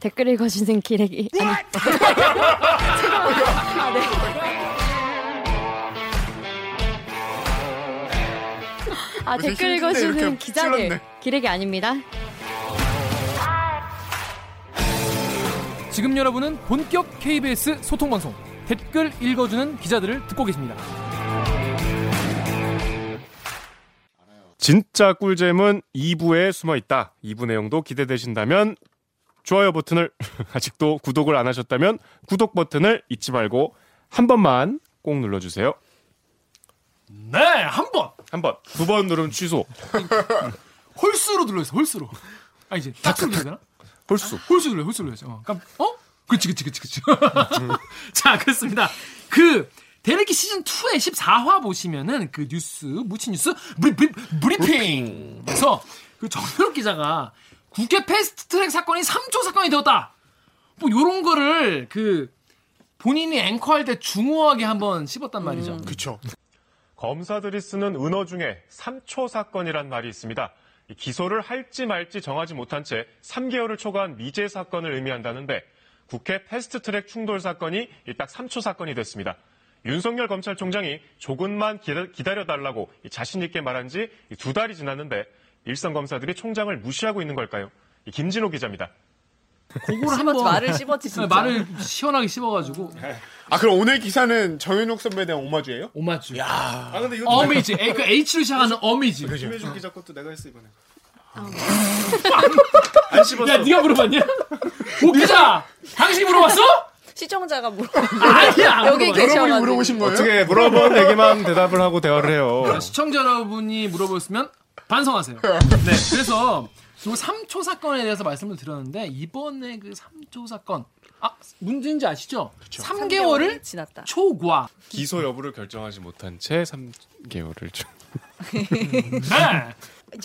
댓글 읽어주는 기레기 아니 아, 네. 아 댓글 읽어주는 기자들. 기레기 아닙니다. 지금 여러분은 본격 KBS 소통 방송 댓글 읽어주는 기자들을 듣고 계십니다. 진짜 꿀잼은 2부에 숨어 있다. 2부 내용도 기대되신다면 좋아요 버튼을 아직도 구독을 안 하셨다면 구독 버튼을 잊지 말고 한 번만 꼭 눌러주세요. 네, 한 번. 한 번, 두 번 누르면 취소. 홀수로 눌러있어, 홀수로. 아, 이제 딱 눌러야 되나? 홀수. 홀수 눌러, 홀수 눌러야지. 어, 깜, 어? 그치, 그치, 그치, 그치. 자, 그렇습니다. 그, 댓읽기 시즌 2의 14화 보시면은 그 뉴스, 무치 뉴스, 브리, 브리, 브리핑! 에서 그 정유럽 기자가 국회 패스트 트랙 사건이 3초 사건이 되었다! 뭐, 요런 거를 그, 본인이 앵커할 때 중후하게 한번 씹었단 말이죠. 그쵸. 검사들이 쓰는 은어 중에 3초 사건이란 말이 있습니다. 이 기소를 할지 말지 정하지 못한 채 3개월을 초과한 미제 사건을 의미한다는데 국회 패스트트랙 충돌 사건이 이딱 3초 사건이 됐습니다. 윤석열 검찰총장이 조금만 기다려 달라고 자신 있게 말한 지 두 달이 지났는데 일선 검사들이 총장을 무시하고 있는 걸까요? 이 김진호 기자입니다. 그거를 한번 말을 씹었지 진짜. 말을 시원하게 씹어가지고 아, 그럼 오늘 기사는 정현욱 선배에 대한 오마주예요? 오마주. 아, 근데 이거 어미지. 에, 그 H로 시작하는 어미지. 김혜준 기자 것도 내가 했어, 이번에. 야, 네가 물어봤냐? 오 기자, 당신이 물어봤어? 시청자가 물어. 아니야. 안 여기 물어봤어. 계셔. 여러분이 물어보신 거예요? 어떻게 물어본 얘기만 대답을 하고 대화를 해요. 시청자 여러분이 물어보셨으면 반성하세요. 네, 그래서 요 3초 사건에 대해서 말씀을 드렸는데 이번에 그 3초 사건 아 문제인지 아시죠? 3개월을 지났다. 초과. 기소 여부를 결정하지 못한 채 3개월을 좀. 네.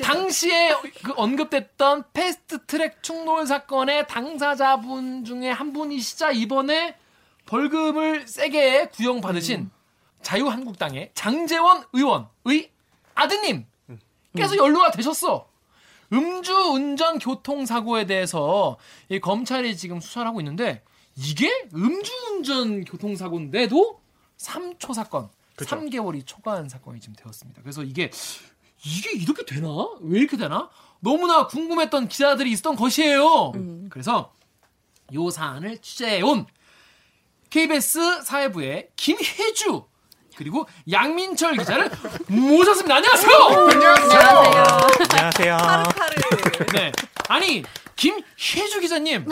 당시에 그 언급됐던 패스트 트랙 충돌 사건의 당사자분 중에 한 분이시자 이번에 벌금을 세게 구형받으신 자유한국당의 장재원 의원의 아드님 께서 연루가 되셨어. 음주 운전 교통사고에 대해서 이 검찰이 지금 수사를 하고 있는데 이게 음주 운전 교통사고인데도 3초 사건, 3개월이 초과한 사건이 지금 되었습니다. 그래서 이게 이게 이렇게 되나? 왜 이렇게 되나? 너무나 궁금했던 기자들이 있었던 것이에요. 그래서 요 사안을 취재해 온 KBS 사회부의 김혜주 그리고 양민철 기자를 모셨습니다. 안녕하세요. 안녕하세요. 안녕하세요. 파르파르. 네, 아니 김혜주 기자님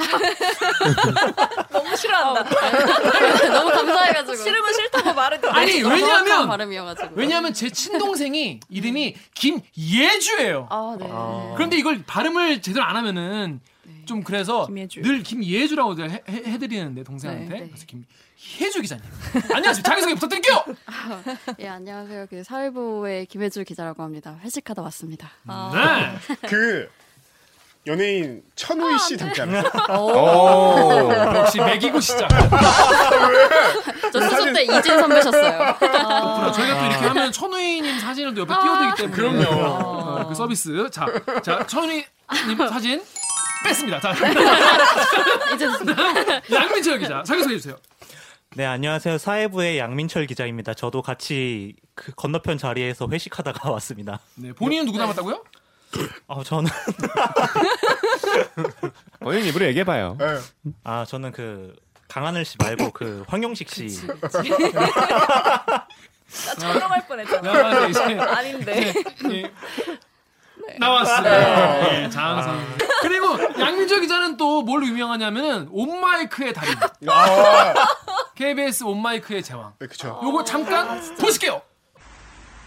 너무 싫어한다. 너무 감사해가지고 싫으면 싫다고 말을 듣 아니 발음이어가지고 왜냐하면 제 친동생이 이름이 김예주예요. 아 네. 그런데 이걸 발음을 제대로 안 하면은 좀 그래서 김예주. 늘 김예주라고 해, 해- 해드리는데 동생한테 네, 네. 그래서 김 혜주 기자님 안녕하세요 자기소개 부탁드릴게요. 예 안녕하세요 그 사회부의 김혜주 기자라고 합니다 회식하다 왔습니다. 네. 그, 연예인 천우희 씨 닮지 않아요? 오. 역시 매기고 시작. 저 수습 때 이진 선배셨어요. 그렇구나. 저희가 또 이렇게 하면 천우희님 사진을 또 옆에 띄워두기 때문에 그럼요. 어, 그 서비스 자, 자 천우희님 사진 뺐습니다. 자, 양민철 기자 자기소개 해 주세요. 네, 안녕하세요. 사회부의 양민철 기자입니다. 저도 같이 그 건너편 자리에서 회식하다가 왔습니다. 네, 본인은 누구 닮았다고요? 어, 저는 본인 입으로 얘기해봐요. 네. 아, 저는 그 강하늘 씨 말고 그 황용식 씨. 나 촬영할 뻔했잖아. 야, 맞아, 이제 아닌데. 예. 나왔어요. 예, 장선. 그리고 양민철 기자는 또 뭘로 유명하냐면은 온마이크의 달인. 아, KBS 온마이크의 제왕. 네, 그쵸. 요거 잠깐 보실게요.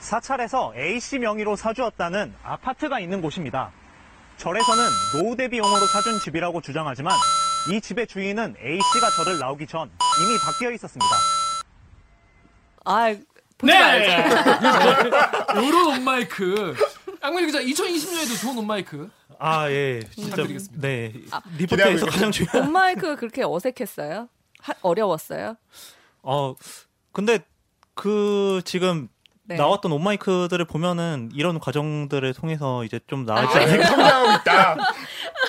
사찰에서 A씨 명의로 사주었다는 아파트가 있는 곳입니다. 절에서는 노후 대비용으로 사준 집이라고 주장하지만 이 집의 주인은 A씨가 절을 나오기 전 이미 바뀌어 있었습니다. 아, 보지 네. 말자. 요런 온마이크. 양민철 기자 2020년에도 좋은 온마이크. 아, 예. 진짜 부탁드리겠습니다. 네. 기대하고 리포트에서 가장 중요한 온마이크 그렇게 어색했어요? 하- 어려웠어요? 어, 근데 그 지금 네. 나왔던 온마이크들을 보면은 이런 과정들을 통해서 이제 좀 나아지 않을까. 아직 성장하고 있다.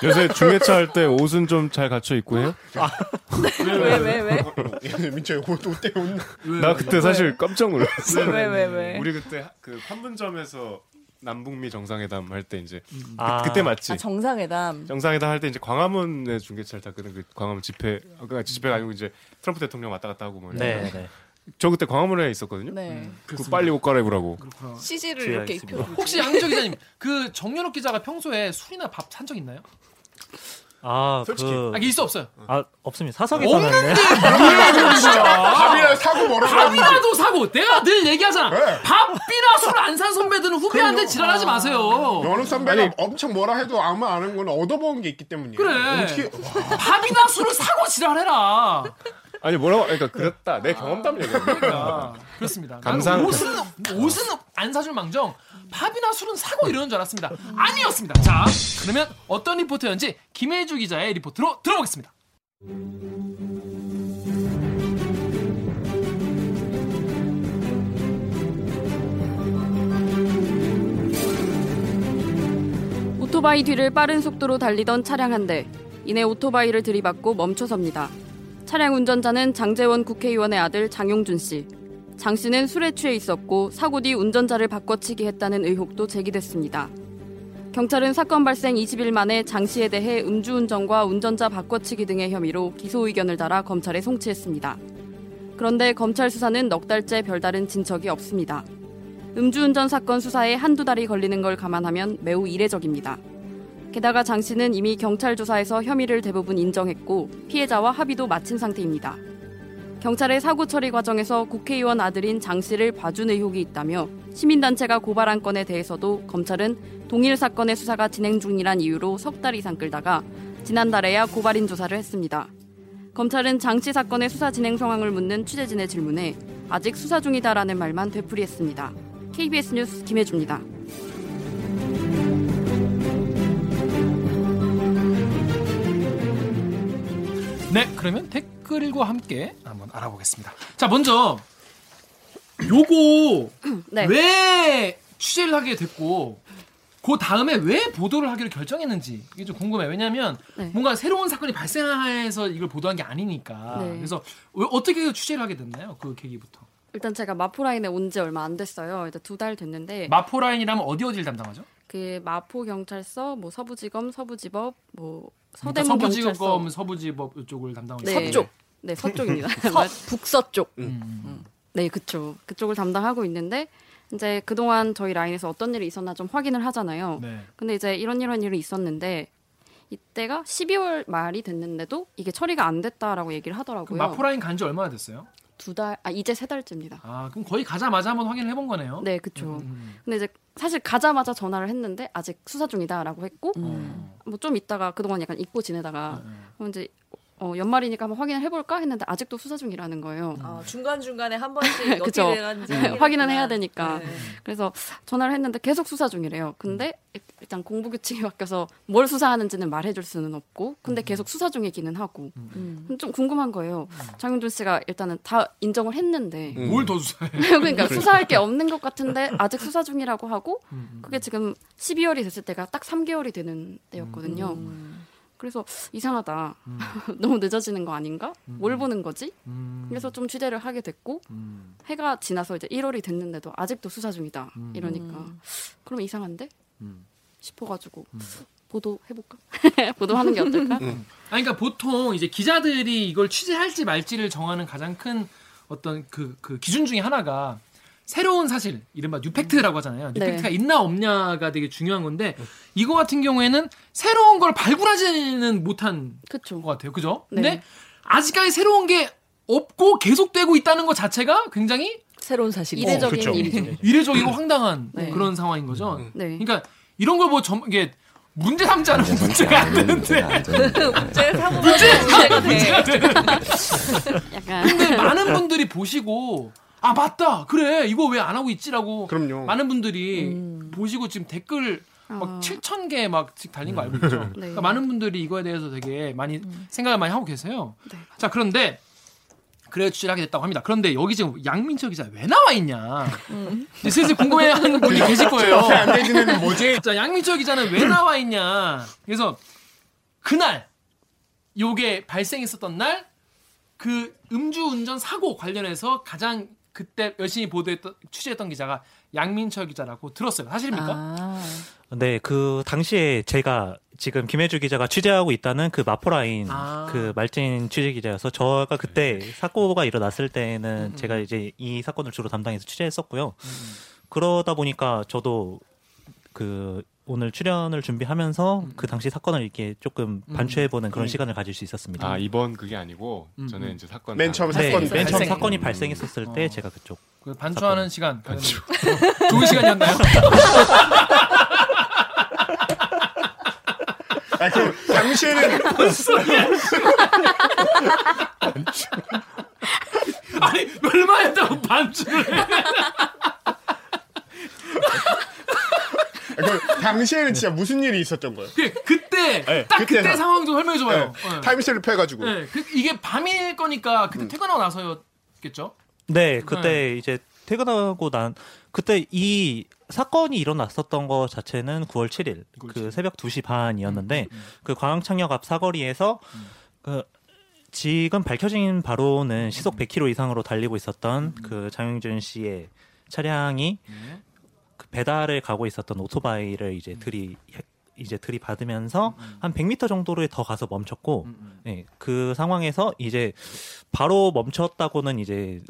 요새 중계차 할 때 옷은 좀 잘 갖춰 입고 해요? 왜, 왜, 왜? 민철 옷 어때 옷? 나 그때 사실 깜짝 놀랐어. 왜, 왜, 왜? 우리 그때 그 판문점에서 남북미 정상회담 할 때 이제 아. 그, 때 맞지? 아, 정상회담. 정상회담 할 때 이제 광화문에 중계차를 탔거든. 그 광화문 집회, 그 집회가 아니고 이제 트럼프 대통령 왔다 갔다 하고 뭐. 네, 네. 저 그때 광화문에 있었거든요. 네. 그 빨리 옷 갈아입으라고. CG를 이렇게. 입혀. 혹시 양민철 기자님 그 정연욱 기자가 평소에 술이나 밥 산 적 있나요? 아, 솔직히. 그, 아, 있어 없어요? 아, 없습니다. 사석에서는. 네. 밥이랑 사고 뭐라고 하는지. 밥이라도 사고 내가 늘 얘기하잖아. 네. 밥이나 술안 산 선배들은 후배한테. 지랄하지 마세요. 연우 선배가 엄청 뭐라 해도 아무 안 하는 건 얻어먹은 게 있기 때문이에요. 그래. 어떻게 밥이나 술을 사고 지랄해라. 아니 뭐라고? 그러니까 그랬다. 내 경험담 얘기하는 아, 그렇습니다. 감상- 나는 옷은 옷은 안 사줄 망정 밥이나 술은 사고 이러는 줄 알았습니다. 아니었습니다. 자, 그러면 어떤 리포터였는지 김혜주 기자의 리포트로 들어보겠습니다. 오토바이 뒤를 빠른 속도로 달리던 차량 한 대. 이내 오토바이를 들이받고 멈춰섭니다. 차량 운전자는 장재원 국회의원의 아들 장용준 씨. 장 씨는 술에 취해 있었고 사고 뒤 운전자를 바꿔치기 했다는 의혹도 제기됐습니다. 경찰은 사건 발생 20일 만에 장 씨에 대해 음주운전과 운전자 바꿔치기 등의 혐의로 기소 의견을 달아 검찰에 송치했습니다. 그런데 검찰 수사는 넉 달째 별다른 진척이 없습니다. 음주운전 사건 수사에 한두 달이 걸리는 걸 감안하면 매우 이례적입니다. 게다가 장 씨는 이미 경찰 조사에서 혐의를 대부분 인정했고 피해자와 합의도 마친 상태입니다. 경찰의 사고 처리 과정에서 국회의원 아들인 장 씨를 봐준 의혹이 있다며 시민단체가 고발한 건에 대해서도 검찰은 동일 사건의 수사가 진행 중이란 이유로 석 달 이상 끌다가 지난달에야 고발인 조사를 했습니다. 검찰은 장 씨 사건의 수사 진행 상황을 묻는 취재진의 질문에 아직 수사 중이다라는 말만 되풀이했습니다. KBS 뉴스 김혜주입니다. 네, 그러면 댓글과 함께 한번 알아보겠습니다. 자, 먼저 요거 네. 왜 취재를 하게 됐고 그 다음에 왜 보도를 하기로 결정했는지 이게 좀 궁금해요. 왜냐하면 네. 뭔가 새로운 사건이 발생해서 이걸 보도한 게 아니니까. 네. 그래서 왜- 어떻게 취재를 하게 됐나요? 그 계기부터. 일단 제가 마포라인에 온 지 얼마 안 됐어요. 일단 두달 됐는데 마포라인이라면 어디 어디를 담당하죠? 그 마포 경찰서, 뭐 서부지검, 서부지법, 뭐 그러니까 서대문 경찰서. 서부지검, 서부지법 이쪽을 담당하고 네. 서쪽. 네, 서쪽입니다. 서, 북서쪽. 음. 네, 그쪽. 그쪽을 담당하고 있는데 이제 그동안 저희 라인에서 어떤 일이 있었나 좀 확인을 하잖아요. 네. 근데 이제 이런 이런 일이 있었는데 이때가 12월 말이 됐는데도 이게 처리가 안 됐다라고 얘기를 그 하더라고요. 마포라인 간 지 얼마나 됐어요? 두 달, 아 이제 세 달째입니다. 아, 그럼 거의 가자마자 한번 확인을 해본 거네요. 네, 그쵸. 음. 근데 이제 사실 가자마자 전화를 했는데 아직 수사 중이다라고 했고 어. 뭐좀 있다가 그동안 약간 잊고 지내다가 네. 그럼 이제 어, 연말이니까 한번 확인을 해볼까 했는데 아직도 수사 중이라는 거예요. 아, 중간 중간에 한 번씩 어떻게 그쵸. 돼가는지 확인은 해야 되니까. 네. 그래서 전화를 했는데 계속 수사 중이래요. 근데 일단 공부 규칙이 바뀌어서 뭘 수사하는지는 말해줄 수는 없고, 근데 계속 수사 중이기는 하고 음. 좀 궁금한 거예요. 장윤준 씨가 일단은 다 인정을 했는데, 뭘더 수사해? 그러니까 수사할 게 없는 것 같은데 아직 수사 중이라고 하고, 음. 그게 지금 12월이 됐을 때가 딱 3개월이 되는 때였거든요. 음. 그래서 이상하다. 너무 늦어지는 거 아닌가? 뭘 보는 거지? 음. 그래서 좀 취재를 하게 됐고 음. 해가 지나서 이제 1월이 됐는데도 아직도 수사 중이다. 음. 이러니까 그럼 이상한데? 음. 싶어가지고 보도 해볼까? 보도하는 게 어떨까? 아니, 그러니까 보통 이제 기자들이 이걸 취재할지 말지를 정하는 가장 큰 어떤 그, 그 기준 중에 하나가 새로운 사실, 이른바 뉴팩트라고 하잖아요. 네. 뉴팩트가 있나 없냐가 되게 중요한 건데 이거 같은 경우에는 새로운 걸 발굴하지는 못한 그쵸. 것 같아요. 그죠? 네. 근데 아직까지 새로운 게 없고 계속되고 있다는 것 자체가 굉장히 새로운 사실이죠. 이례적인 그쵸. 일이죠. 이례적이고 황당한 네. 그런 상황인 거죠. 네. 그러니까 이런 걸뭐 점, 이게 문제 삼지 않으면 문제가 안 되는데 문제 삼으면 문제가 돼. 약간 근데 많은 분들이 보시고 아 맞다 그래 이거 왜 안 하고 있지라고 그럼요. 많은 분들이 음. 보시고 지금 댓글 막 어. 7천 개막 지금 달린 거 알고 있죠. 네. 그러니까 많은 분들이 이거에 대해서 되게 많이 생각을 많이 하고 계세요. 네. 자 그런데 그래 취재를 하게 됐다고 합니다. 그런데 여기 지금 양민철 기자 왜 나와 있냐? 이제 슬슬 궁금해하는 분이 계실 거예요. 옆에 안 되는 애는 뭐지? 자, 양민철 기자는 왜 나와 있냐? 그래서 그날 요게 발생했었던 날 그 음주운전 사고 관련해서 가장 그때 열심히 보도했던 취재했던 기자가 양민철 기자라고 들었어요. 사실입니까? 아. 네, 그 당시에 제가 지금 김혜주 기자가 취재하고 있다는 그 마포라인 아. 그 말진 취재 기자여서 저가 그때 사고가 일어났을 때는 음, 제가 이제 이 사건을 주로 담당해서 취재했었고요. 그러다 보니까 저도 그 오늘 출연을 준비하면서 음. 그 당시 사건을 이렇게 조금 반추해보는 그런 시간을 가질 수 있었습니다. 아 이번 그게 아니고 음, 저는 음. 이제 사건 맨 다- 처음 네, 사건 맨 처음 발생. 사건이 발생했었을 때 어. 제가 그쪽 그 반추하는 시간. 반추. 좋은 시간이었나요? 아, 그럼 당시에는 아니 얼마 했다고 반추를 해? 아, 그럼 당시에는 진짜 무슨 일이 있었던 거예요? 그, 그때 네, 딱 그때 그때 상- 상황 좀 설명해 줘봐요. 네, 타임슬립 해가지고. 네, 그, 이게 밤일 거니까 그때 퇴근하고 나서였겠죠? 네, 그때 이제 퇴근하고 난 그때 이 사건이 일어났었던 것 자체는 9월 7일 그 새벽 2시 반이었는데 그 광양창역 앞 사거리에서 그 지금 밝혀진 바로는 시속 100km 이상으로 달리고 있었던 그 장영준 씨의 차량이 네. 그 배달을 가고 있었던 오토바이를 이제 들이 이제 들이받으면서 한 100m 정도를 더 가서 멈췄고 네, 그 상황에서 이제 바로 멈췄다고는 이제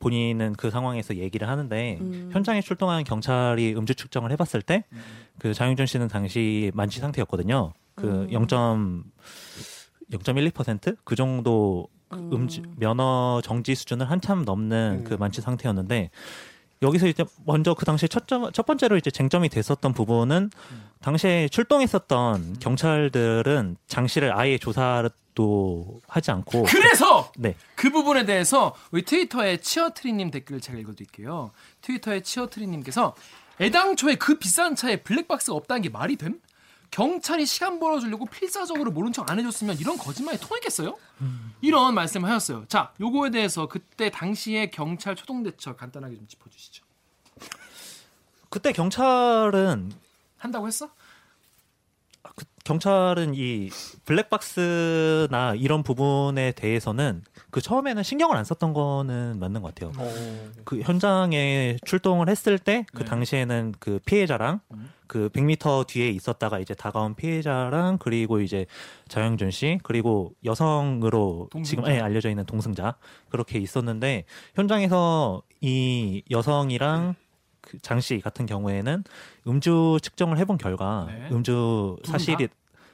본인은 그 상황에서 얘기를 하는데 음. 현장에 출동한 경찰이 음주 측정을 해봤을 때 그 장윤준 씨는 당시 만취 상태였거든요. 그 0. 0.12%그 정도 음 주 면허 정지 수준을 한참 넘는 그 만취 상태였는데 여기서 이제 먼저 그 당시에 첫, 점, 첫 번째로 이제 쟁점이 됐었던 부분은 당시에 출동했었던 경찰들은 장 씨를 아예 조사도 하지 않고 그래서 네. 그 부분에 대해서 우리 트위터에 치어트리님 댓글을 제가 읽어드릴게요. 트위터에 치어트리님께서 애당초에 그 비싼 차에 블랙박스가 없다는 게 말이 됨? 경찰이 시간 벌어주려고 필사적으로 모른 척 안 해줬으면 이런 거짓말이 통했겠어요? 이런 말씀을 하셨어요. 자, 요거에 대해서 그때 당시에 경찰 초동 대처 간단하게 좀 짚어주시죠. 그때 경찰은 한다고 했어? 그 경찰은 이 블랙박스나 이런 부분에 대해서는 그 처음에는 신경을 안 썼던 거는 맞는 것 같아요. 그 현장에 출동을 했을 때그 네. 당시에는 그 피해자랑 음. 그 100m 뒤에 있었다가 이제 다가온 피해자랑 그리고 이제 자영준 씨 그리고 여성으로 동승자. 지금 예, 알려져 있는 동승자 그렇게 있었는데 현장에서 이 여성이랑 그 장씨 같은 경우에는 음주 측정을 해본 결과 네. 음주 둘 사실이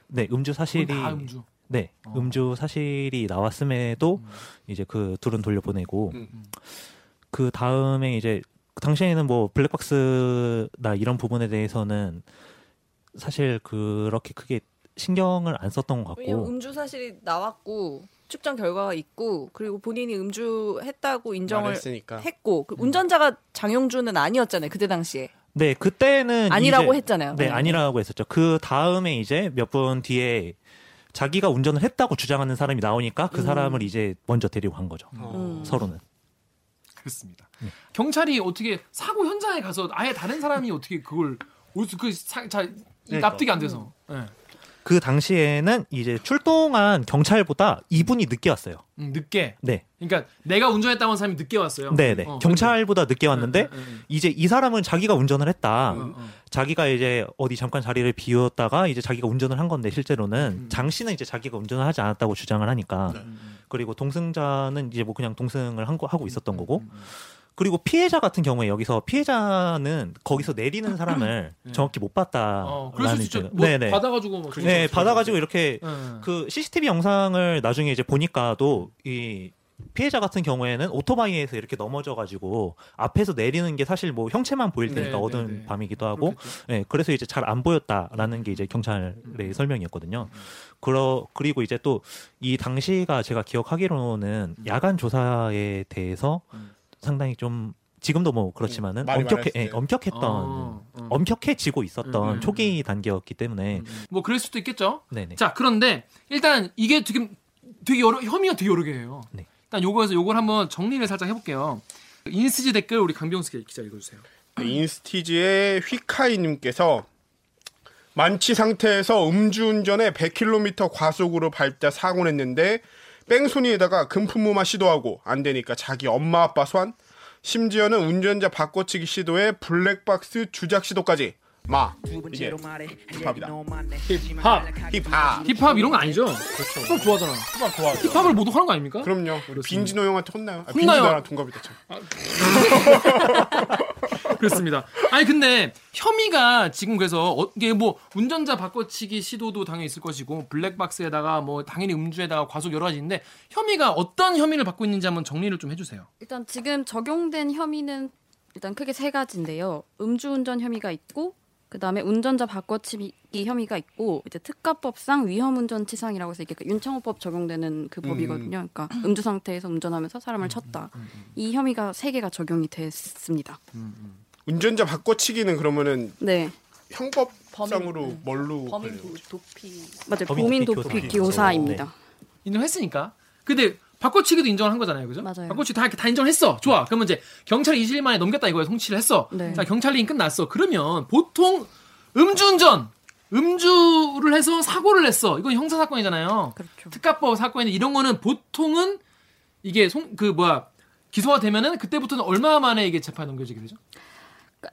네 음주 사실이 다 음주. 네 어. 음주 사실이 나왔음에도 음. 이제 그 둘은 돌려보내고 음. 그 다음에 이제 그 당시에는 뭐 블랙박스나 이런 부분에 대해서는 사실 그렇게 크게 신경을 안 썼던 것 같고 음주 사실이 나왔고 측정 결과가 있고 그리고 본인이 음주했다고 인정을 말했으니까. 했고 그 운전자가 장용준은 아니었잖아요 그때 당시에 네 그때는 아니라고 이제- 했잖아요. 네 아니라고 했었죠 그 다음에 이제 몇 분 뒤에 자기가 운전을 했다고 주장하는 사람이 나오니까 그 음. 사람을 이제 먼저 데리고 간 거죠 음. 서로는 그렇습니다. 경찰이 어떻게 사고 현장에 가서 아예 다른 사람이 어떻게 그걸 그잘 납득이 안 돼서. 네. 그 당시에는 이제 출동한 경찰보다 2분이 늦게 왔어요 음, 늦게. 네 그러니까 내가 운전했다고 한 사람이 늦게 왔어요. 네 네 어, 경찰보다 늦게 왔는데 네, 네, 네. 이제 이 사람은 자기가 운전을 했다. 어, 어. 자기가 이제 어디 잠깐 자리를 비웠다가 이제 자기가 운전을 한 건데 실제로는 음. 장 씨는 이제 자기가 운전을 하지 않았다고 주장을 하니까 음, 그리고 동승자는 이제 뭐 그냥 동승을 한 거 하고 있었던 거고 음, 음. 그리고 피해자 같은 경우에 여기서 피해자는 거기서 내리는 사람을 네. 정확히 못 봤다라는 어, 그럴 수 있죠. 이제- 뭐 네네 받아가지고 뭐 네 받아가지고 이렇게 네. 그 CCTV 영상을 나중에 이제 보니까도 이 피해자 같은 경우에는 오토바이에서 이렇게 넘어져가지고 앞에서 내리는 게 사실 뭐 형체만 보일 테니까 네, 네, 어두운 네. 밤이기도 하고 그렇겠죠. 네, 그래서 이제 잘 안 보였다라는 게 이제 경찰의 음. 설명이었거든요. 그러 그리고 이제 또 이 당시가 제가 기억하기로는 야간 조사에 대해서 음. 상당히 좀 지금도 뭐 그렇지만은 음, 많이 엄격해 예, 때. 엄격했던 어, 어. 엄격해지고 있었던 음, 음, 초기 단계였기 때문에 음. 뭐 그럴 수도 있겠죠. 네네 자 그런데 일단 이게 지금 되게 여러 혐의가 되게 여러 개예요. 네. 일단 요거에서 요걸 한번 정리를 살짝 해볼게요. 인스지 댓글 우리 강병수 기자 읽어주세요. 네, 인스티지의 휘카이님께서 만취 상태에서 음주운전에 100km 과속으로 밟다 사고 냈는데 뺑소니에다가 금품무마 시도하고 안 되니까 자기 엄마 아빠 소환 심지어는 운전자 바꿔치기 시도에 블랙박스 주작 시도까지. 마. 이게 힙합이다. 힙합, 힙합. 힙합 이런 거 아니죠? 그렇죠. 힙합 좋아하잖아. 힙합 좋아 힙합을 모두 하는 거 아닙니까? 그럼요. 빈진호 형한테 혼나요. 아, 혼나요. 빈진호 나랑 동갑이다 참 그렇습니다. 아니 근데 혐의가 지금 그래서 어, 이게 뭐 운전자 바꿔치기 시도도 당연히 있을 것이고 블랙박스에다가 뭐 당연히 음주에다가 과속 여러 가지 있는데 혐의가 어떤 혐의를 받고 있는지 한번 정리를 좀 해주세요. 일단 지금 적용된 혐의는 일단 크게 세 가지인데요. 음주운전 혐의가 있고 그다음에 운전자 바꿔치기 혐의가 있고 이제 특가법상 위험운전치상이라고 해서 이게 그 윤창호법 적용되는 그 법이거든요. 그러니까 음주 상태에서 운전하면서 사람을 쳤다. 이 혐의가 세 개가 적용이 됐습니다. 운전자 바꿔치기는 그러면은 네, 형법상으로 뭘로 범인 걸려요? 도, 도피. 맞아요. 범인 범인 도피 도피 교사. 교사입니다. 인정했으니까. 근데 바꿔치기도 인정을 한 거잖아요, 그죠? 맞아요. 바꿔치기 다, 다 인정했어. 좋아. 그러면 이제 경찰이 20일 만에 넘겼다 이거에 송치를 했어. 네. 자, 경찰링 끝났어. 그러면 보통 음주운전, 음주를 해서 사고를 냈어. 이건 형사 사건이잖아요. 그렇죠. 특가법 사건인데 이런 거는 보통은 이게 송, 그 뭐야 기소가 되면은 그때부터는 얼마 만에 이게 재판에 넘겨지게 되죠?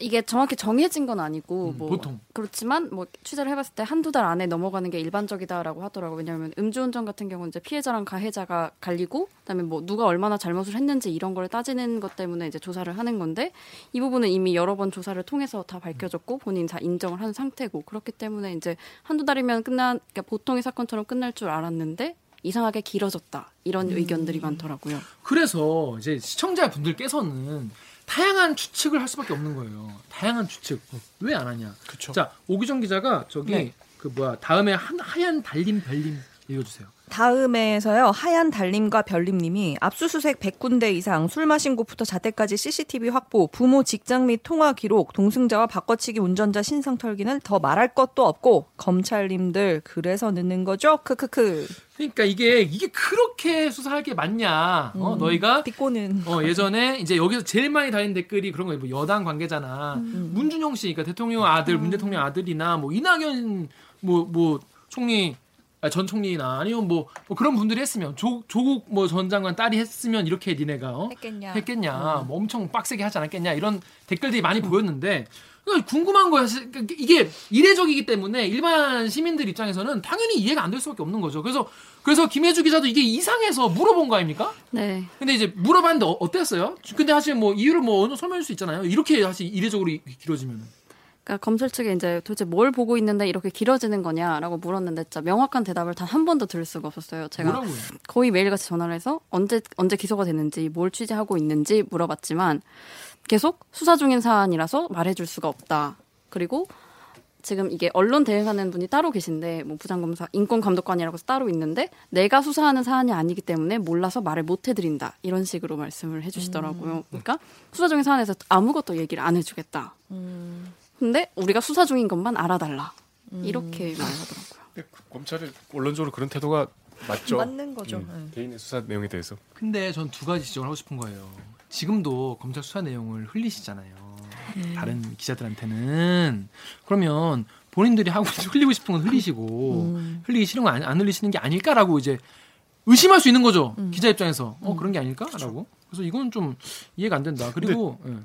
이게 정확히 정해진 건 아니고 음, 뭐 보통. 그렇지만 뭐 취재를 해봤을 때 한두 달 안에 넘어가는 게 일반적이다라고 하더라고요. 왜냐하면 음주운전 같은 경우는 이제 피해자랑 가해자가 갈리고 그다음에 뭐 누가 얼마나 잘못을 했는지 이런 걸 따지는 것 때문에 이제 조사를 하는 건데 이 부분은 이미 여러 번 조사를 통해서 다 밝혀졌고 본인 다 인정을 한 상태고 그렇기 때문에 이제 한두 달이면 끝난 그러니까 보통의 사건처럼 끝날 줄 알았는데 이상하게 길어졌다 이런 의견들이 많더라고요. 그래서 이제 시청자분들께서는 다양한 추측을 할 수밖에 없는 거예요. 다양한 추측. 왜 안 하냐? 그쵸. 자, 오기정 기자가 저기 네. 그 뭐야 다음에 한 하얀 달림 별림 읽어주세요. 다음에서요 하얀 달님과 별님님이 압수수색 100군데 이상 술 마신 곳부터 자택까지 CCTV 확보, 부모 직장 및 통화 기록, 동승자와 바꿔치기 운전자 신상 털기는 더 말할 것도 없고 검찰님들 그래서 늦는 거죠? 크크크. 그러니까 이게 이게 그렇게 수사할 게 맞냐? 어, 음. 너희가 비꼬는. 어, 예전에 이제 여기서 제일 많이 달린 댓글이 그런 거예요. 뭐 여당 관계자나 문준용 씨, 그러니까 대통령 아들, 문 대통령 아들이나 뭐 이낙연 뭐뭐 총리 아, 전 총리나 아니면 뭐, 뭐 그런 분들이 했으면 조, 조국 뭐 전 장관 딸이 했으면 이렇게 니네가 어? 했겠냐. 했겠냐, 뭐 엄청 빡세게 하지 않았겠냐 이런 댓글들이 많이 보였는데 그러니까 궁금한 거야. 그러니까 이게 이례적이기 때문에 일반 시민들 입장에서는 당연히 이해가 안 될 수밖에 없는 거죠. 그래서 그래서 김혜주 기자도 이게 이상해서 물어본 거 아닙니까? 네. 근데 이제 물어봤는데 어, 어땠어요? 근데 사실 뭐 이유를 뭐 어느 정도 설명할 수 있잖아요. 이렇게 사실 이례적으로 이- 길어지면 그러니까 검찰 측에 이제 도대체 뭘 보고 있는데 이렇게 길어지는 거냐라고 물었는데 진짜 명확한 대답을 단 한 번도 들을 수가 없었어요. 제가 뭐라고요? 거의 매일같이 전화를 해서 언제 언제 기소가 됐는지 뭘 취재하고 있는지 물어봤지만 계속 수사 중인 사안이라서 말해줄 수가 없다. 그리고 지금 이게 언론 대행하는 분이 따로 계신데 뭐 부장검사 인권감독관이라고 해서 따로 있는데 내가 수사하는 사안이 아니기 때문에 몰라서 말을 못 해드린다 이런 식으로 말씀을 해주시더라고요. 그러니까 수사 중인 사안에서 아무것도 얘기를 안 해주겠다. 근데 우리가 수사 중인 것만 알아달라 이렇게 말하더라고요. 근데 그 검찰이 원론적으로 그런 태도가 맞죠. 맞는 거죠. 음, 개인의 수사 내용에 대해서. 근데 전 두 가지 지적을 하고 싶은 거예요. 지금도 검찰 수사 내용을 흘리시잖아요. 다른 기자들한테는 그러면 본인들이 하고 흘리고 싶은 건 흘리시고 흘리기 싫은 건 안 흘리시는 게 아닐까라고 이제 의심할 수 있는 거죠. 기자 입장에서 어 그런 게 아닐까라고. 그래서 이건 좀 이해가 안 된다. 그리고 예.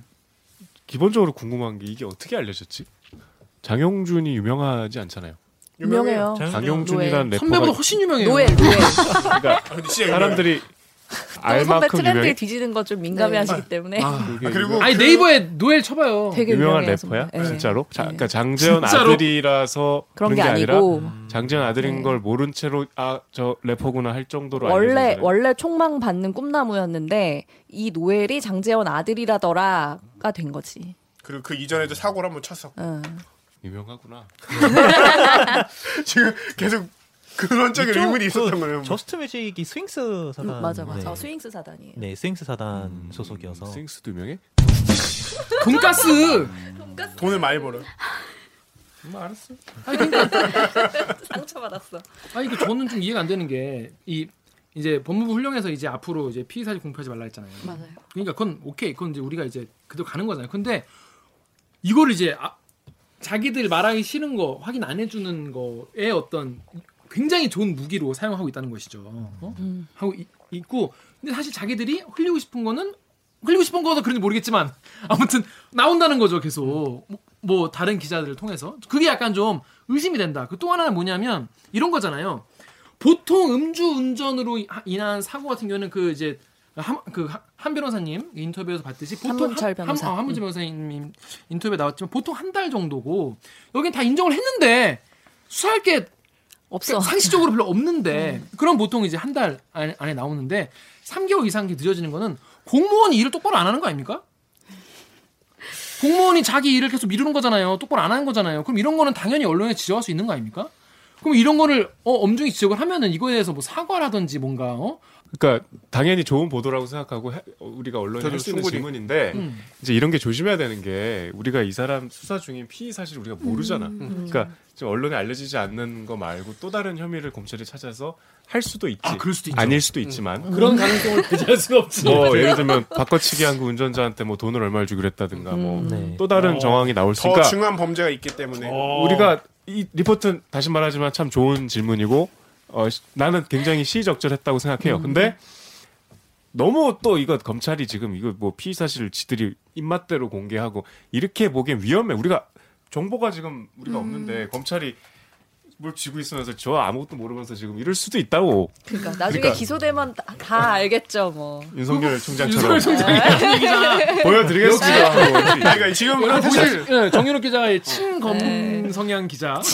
기본적으로 궁금한 게 이게 어떻게 알려졌지? 장영준이 유명하지 않잖아요. 유명해요. 장영준이라는 래퍼가 선배보다 훨씬 유명해요. 노예, 노예. 그러니까 진짜 사람들이 알또 선배 만큼 트렌드에 유명해. 뒤지는 거 좀 민감해하시기 때문에 아, 아, 그리고 아니 그- 네이버에 노엘 쳐봐요. 되게 유명한 래퍼야? 네. 진짜로? 자, 네. 그러니까 장재현 진짜로? 아들이라서 그런 그런 게게 아니라 아니고 장재현 아들인 네. 걸 모른 채로 아 저 래퍼구나 할 정도로 원래 원래 총망 받는 꿈나무였는데 이 노엘이 장재원 아들이라더라 가 된 거지. 그리고 그 이전에도 사고를 한번 쳤었고 응. 유명하구나. 지금 계속 이쪽 의문이 있었던 그 거예요. 저스트 뮤직이 스윙스 사단. 음, 맞아, 맞아. 네. 어, 스윙스 사단이에요. 네, 스윙스 사단 소속이어서. 스윙스도 유명해? 돈가스. 돈을 많이 벌어요. 알았어. 아니 그러니까 상처 받았어. 아니 그 저는 좀 이해가 안 되는 게 이 이제 법무부 훈령에서 이제 앞으로 이제 피의 사실 공표하지 말라 했잖아요. 맞아요. 그러니까 그건 오케이. 그건 이제 우리가 이제 그대로 가는 거잖아요. 근데 이거를 이제 아, 자기들 말하기 싫은 거 확인 안 해주는 거에 어떤 굉장히 좋은 무기로 사용하고 있다는 것이죠. 어? 하고 이- 있고 근데 사실 자기들이 흘리고 싶은 거는 흘리고 싶은 거도 그런지 모르겠지만 아무튼 나온다는 거죠 계속 뭐, 뭐 다른 기자들을 통해서 그게 약간 좀 의심이 된다. 그 또 하나는 뭐냐면 이런 거잖아요. 보통 음주 운전으로 이- 인한 사고 같은 경우는 그 이제 한, 그 한 변호사님 인터뷰에서 봤듯이 보통 한문철 한- 변호사. 한, 어, 한문철 변호사님 인터뷰에 나왔지만 보통 한 달 정도고 여긴 다 인정을 했는데 수사할 게 없어. 상식적으로 별로 없는데 그럼 보통 이제 한 달 안에, 안에 나오는데 3개월 이상 늦어지는 거는 공무원이 일을 똑바로 안 하는 거 아닙니까? 공무원이 자기 일을 계속 미루는 거잖아요. 똑바로 안 하는 거잖아요. 그럼 이런 거는 당연히 언론에 지적할 수 있는 거 아닙니까? 그럼 이런 거를 어, 엄중히 지적을 하면은 이거에 대해서 뭐 사과라든지 뭔가 어? 그러니까 당연히 좋은 보도라고 생각하고 해- 우리가 언론이 저도 할수 있는. 질문인데 음. 이제 이런 게 조심해야 되는 게 우리가 이 사람 수사 중인 피의 사실 우리가 모르잖아. 음. 그러니까 지금 언론에 알려지지 않는 거 말고 또 다른 혐의를 검찰이 찾아서 할 수도 있지. 아, 그럴 수도 있죠. 아닐 수도 있지만 그런 가능성을 배제할 수가 없지. 뭐 예를 들면 바꿔치기 한 그 운전자한테 뭐 돈을 얼마를 주기로 했다든가 뭐또 네. 다른 어, 정황이 나올 수더 중요한 범죄가 있기 때문에 우리가 이 리포트는 다시 말하지만 참 좋은 질문이고 어, 시- 나는 굉장히 시의적절했다고 생각해요. 근데 너무 또 이거 검찰이 지금 이거 뭐 피의 사실을 지들이 입맛대로 공개하고 이렇게 보기엔 위험해. 우리가 정보가 지금 우리가 없는데 검찰이 뭘 쥐고 있으면서 저 아무것도 모르면서 지금 이럴 수도 있다고 그러니까 나중에 그러니까- 기소되면 다, 다 알겠죠, 뭐. 윤석열 총장처럼 윤석열 총장이 한 얘기잖아. 보여드리겠습니다. 그러니까 지금 사실 네, 정윤호 기자의 친검 성향 기자.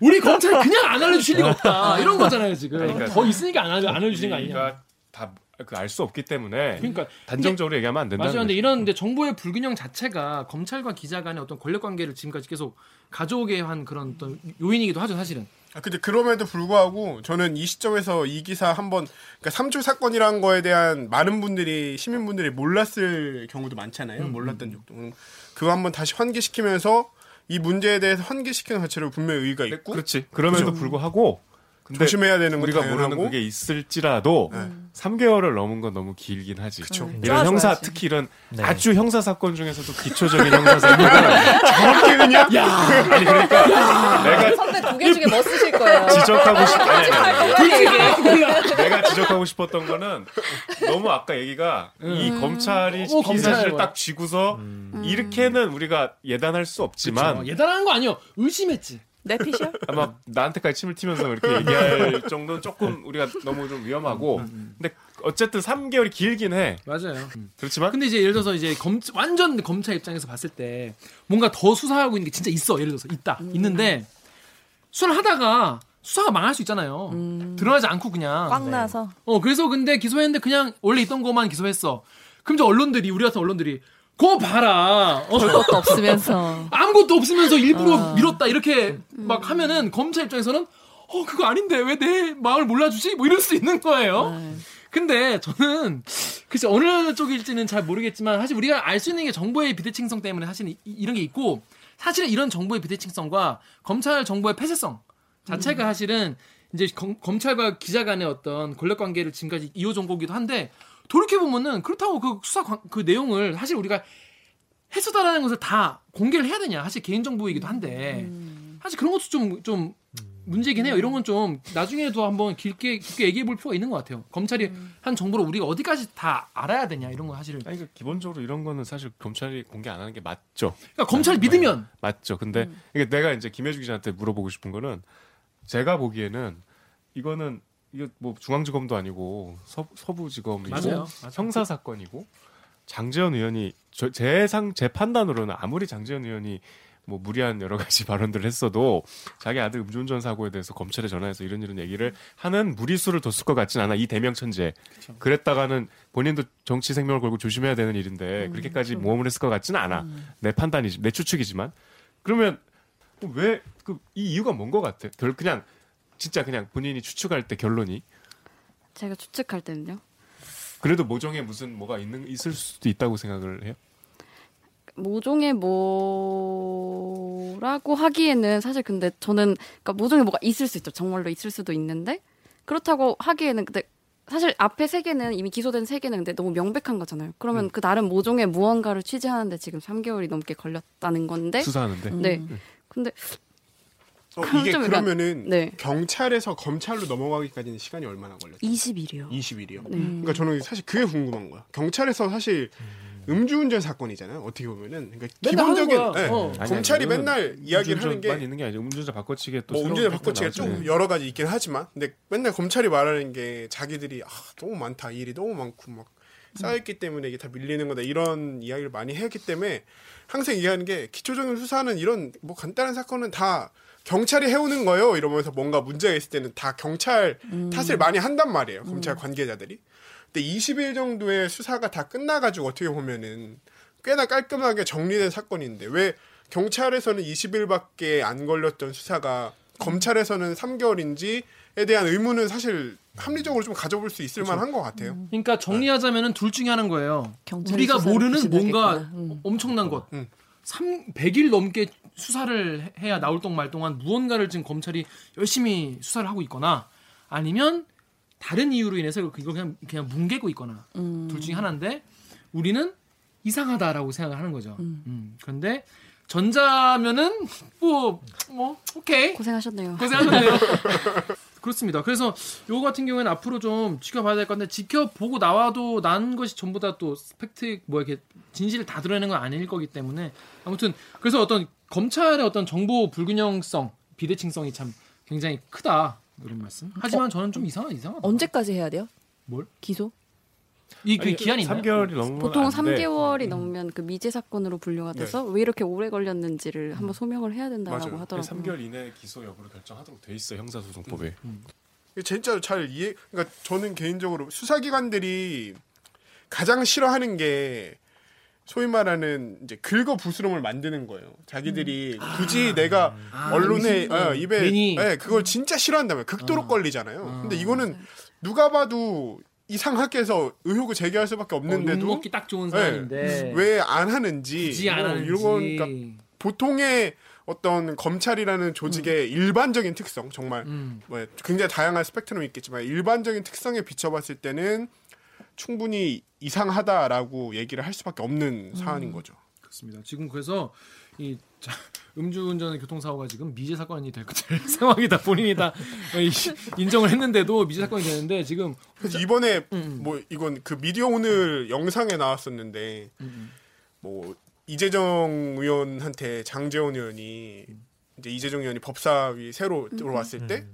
우리 검찰 그냥 안 알려주실 리가 없다. 이런 거잖아요 지금. 그러니까 더 있으니까 안, 알려, 안 알려주시는 거 아니냐. 다 알 수 없기 때문에 그러니까 단정적으로 얘기하면 안 된다는 맞아요. 근데 거죠. 이런 근데 정보의 불균형 자체가 검찰과 기자 간의 어떤 권력 관계를 지금까지 계속 가져오게 한 그런 어떤 요인이기도 하죠 사실은. 아, 근데 그럼에도 불구하고 저는 이 시점에서 이 기사 한번 그러니까 삼초 사건이란 거에 대한 많은 분들이 시민분들이 몰랐을 경우도 많잖아요. 음, 몰랐던 적도. 음, 그거 한번 다시 환기시키면서 이 문제에 대해서 환기시키는 자체로 분명히 의의가 네, 있고 그렇지. 그럼에도 불구하고 근데 조심해야 되는 건 우리가 당연하고. 모르는 그게 있을지라도 3개월을 넘은 건 너무 길긴 하지. 이런 쪼아줘야지. 형사 특히 이런 네. 아주 형사 사건 중에서도 기초적인 형사 사건은 정확히 그냥 아니 그러니까 내가 선배 두 개 중에 뭐 쓰실 거예요? 지적하고 싶 아니, 아니, 아니. 얘기해. 내가 지적하고 싶었던 거는 너무 아까 얘기가 이 검찰이 너무 피 사실을 딱 쥐고서 이렇게는 우리가 예단할 수 없지만 어, 예단하는 거 아니요. 의심했지. 내 피셜? 아마 나한테까지 침을 튀면서 이렇게 얘기할 정도는 조금 우리가 너무 좀 위험하고 근데 어쨌든 3개월이 길긴 해 맞아요. 그렇지만 근데 이제 예를 들어서 이제 검 완전 검찰 입장에서 봤을 때 뭔가 더 수사하고 있는 게 진짜 있어. 예를 들어서 있다. 있는데 수사를 하다가 수사가 망할 수 있잖아요. 드러나지 않고 그냥. 꽉 나서. 어 그래서 근데 기소했는데 그냥 원래 있던 것만 기소했어. 그럼 이제 언론들이 우리 같은 언론들이 그거 봐라. 어, 것도 없으면서. 아무것도 없으면서 일부러 밀었다 이렇게 막 하면은 검찰 입장에서는 어 그거 아닌데 왜 내 마음을 몰라주지? 뭐 이럴 수 있는 거예요. 근데 저는 글쎄 어느 쪽일지는 잘 모르겠지만 사실 우리가 알 수 있는 게 정보의 비대칭성 때문에 사실 이, 이런 게 있고 사실은 이런 정보의 비대칭성과 검찰 정보의 폐쇄성 자체가 사실은 이제 검, 검찰과 기자 간의 어떤 권력 관계를 지금까지 이어 정보기도 한데 돌이켜 보면은 그렇다고 그 수사 관- 그 내용을 사실 우리가 해소다라는 것을 다 공개를 해야 되냐. 사실 개인 정보이기도 한데. 사실 그런 것도 좀좀 문제긴 해요. 이런 건 좀 나중에도 한번 길게 깊게 얘기해 볼 필요가 있는 것 같아요. 검찰이 한 정보를 우리가 어디까지 다 알아야 되냐. 이런 거 사실은. 아니 그 기본적으로 이런 거는 사실 검찰이 공개 안 하는 게 맞죠. 그러니까 검찰 믿으면. 맞죠. 근데 이게 내가 이제 김혜주 기자한테 물어보고 싶은 거는 제가 보기에는 이거는 이거 뭐 중앙지검도 아니고 서, 서부지검이고 맞아요. 형사 사건이고 장재현 의원이 저, 제상 제 판단으로는 아무리 장재현 의원이 뭐 무리한 여러 가지 발언들을 했어도 자기 아들 음주운전 사고에 대해서 검찰에 전화해서 이런 이런 얘기를 하는 무리수를 뒀을 것 같진 않아. 이 대명 천재. 그랬다가는 본인도 정치 생명을 걸고 조심해야 되는 일인데 그렇게까지 모험을 했을 것 같지는 않아. 내 판단이지 내 추측이지만. 그러면 왜 그 이 이유가 뭔 것 같아? 결 그냥 진짜 그냥 본인이 추측할 때 결론이 제가 추측할 때는요. 그래도 모종에 무슨 뭐가 있는 있을 수도 있다고 생각을 해요. 모종의 뭐라고 하기에는 사실 근데 저는 그러니까 모종의 뭐가 있을 수 있죠. 정말로 있을 수도 있는데 그렇다고 하기에는 근데 사실 앞에 세 개는 이미 기소된 세 개는 근데 너무 명백한 거잖아요. 그러면 음. 그 나름 모종의 무언가를 취재하는데 지금 3개월이 넘게 걸렸다는 건데. 수사하는데. 네. 근데 어, 이게 그러면은 네. 경찰에서 검찰로 넘어가기까지는 시간이 얼마나 걸렸죠? 20일이요. 20일이요. 네. 그러니까 저는 사실 그게 궁금한 거야. 경찰에서 사실 음주운전 사건이잖아요. 어떻게 보면은 그러니까 기본적인. 네. 어. 아니, 검찰이 아니, 맨날 이야기를 하는 게 있는 게 아니죠. 음주운전 바꿔치기에 또뭐 바꿔치기가 나오죠. 좀 여러 가지 있긴 하지만 근데 맨날 검찰이 말하는 게 자기들이 아, 너무 많다 일이 너무 많고 막 쌓였기 때문에 이게 다 밀리는 거다 이런 이야기를 많이 했기 때문에 항상 얘기하는 게 기초적인 수사는 이런 뭐 간단한 사건은 다 경찰이 해오는 거예요 이러면서 뭔가 문제가 있을 때는 다 경찰 탓을 많이 한단 말이에요 검찰 관계자들이 근데 20일 정도의 수사가 다 끝나가지고 어떻게 보면은 꽤나 깔끔하게 정리된 사건인데 왜 경찰에서는 20일밖에 안 걸렸던 수사가 검찰에서는 3개월인지에 대한 의문은 사실 합리적으로 좀 가져볼 수 있을 만한 것 같아요. 그러니까 정리하자면은 둘 중에 하나인 거예요. 우리가 모르는. 뭔가 음. 엄청난 것. 음. 3 100일 넘게 수사를 해- 해야 나올 동 말 동안 무언가를 지금 검찰이 열심히 수사를 하고 있거나 아니면 다른 이유로 인해서 이걸 그냥 그냥 뭉개고 있거나 음. 둘 중에 하나인데 우리는 이상하다라고 생각을 하는 거죠. 음. 그런데 전자면은 뭐뭐 오케이 고생하셨네요. 고생하셨네요. 그렇습니다. 그래서 요거 같은 경우에는 앞으로 좀 지켜봐야 될 건데 지켜보고 나와도 난 것이 전부 다 또 팩트 뭐 이렇게 진실을 다 드러내는 건 아닐 거기 때문에 아무튼 그래서 어떤 검찰의 어떤 정보 불균형성 비대칭성이 참 굉장히 크다 이런 말씀. 하지만 저는 좀 이상하 이상하다. 언제까지 해야 돼요? 뭘? 기소? 이그 기한이 있나요? 3개월이 넘으면 보통 안 돼. 3개월이 넘으면 그 미제 사건으로 분류가 돼서 왜 이렇게 오래 걸렸는지를 한번 소명을 해야 된다고 맞아요. 하더라고요. 3개월 이내 기소 여부를 결정하도록 돼 있어 요 형사소송법에. 이게 진짜 잘 이해. 그러니까 저는 개인적으로 수사기관들이 가장 싫어하는 게 소위 말하는 이제 긁어 부스럼을 만드는 거예요. 자기들이 굳이 내가 아, 언론에 의심- 어, 입에 괜히. 예, 그걸 진짜 싫어한다면 극도로 걸리잖아요. 근데 이거는 누가 봐도 이상하게 해서 의혹을 제기할 수밖에 어, 없는데도 욕먹기 딱 좋은 네. 사안인데 왜안 하는지 안 뭐 하는지 이런 건 그러니까 보통의 어떤 검찰이라는 조직의 일반적인 특성 정말 음. 뭐 굉장히 다양한 스펙트럼이 있겠지만 일반적인 특성에 비춰봤을 때는 충분히 이상하다라고 얘기를 할 수밖에 없는 사안인 거죠. 그렇습니다. 지금 그래서 이 자, 음주운전 교통사고가 지금 미제 사건이 될, 될 상황이다. 본인이 다 이- 인정을 했는데도 미제 사건이 되는데 지금 그래서 이번에 음. 뭐 이건 그 미디어 오늘 영상에 나왔었는데 음. 뭐 이재정 의원한테 장재원 의원이 이제 이재정 의원이 법사위 새로 들어왔을 때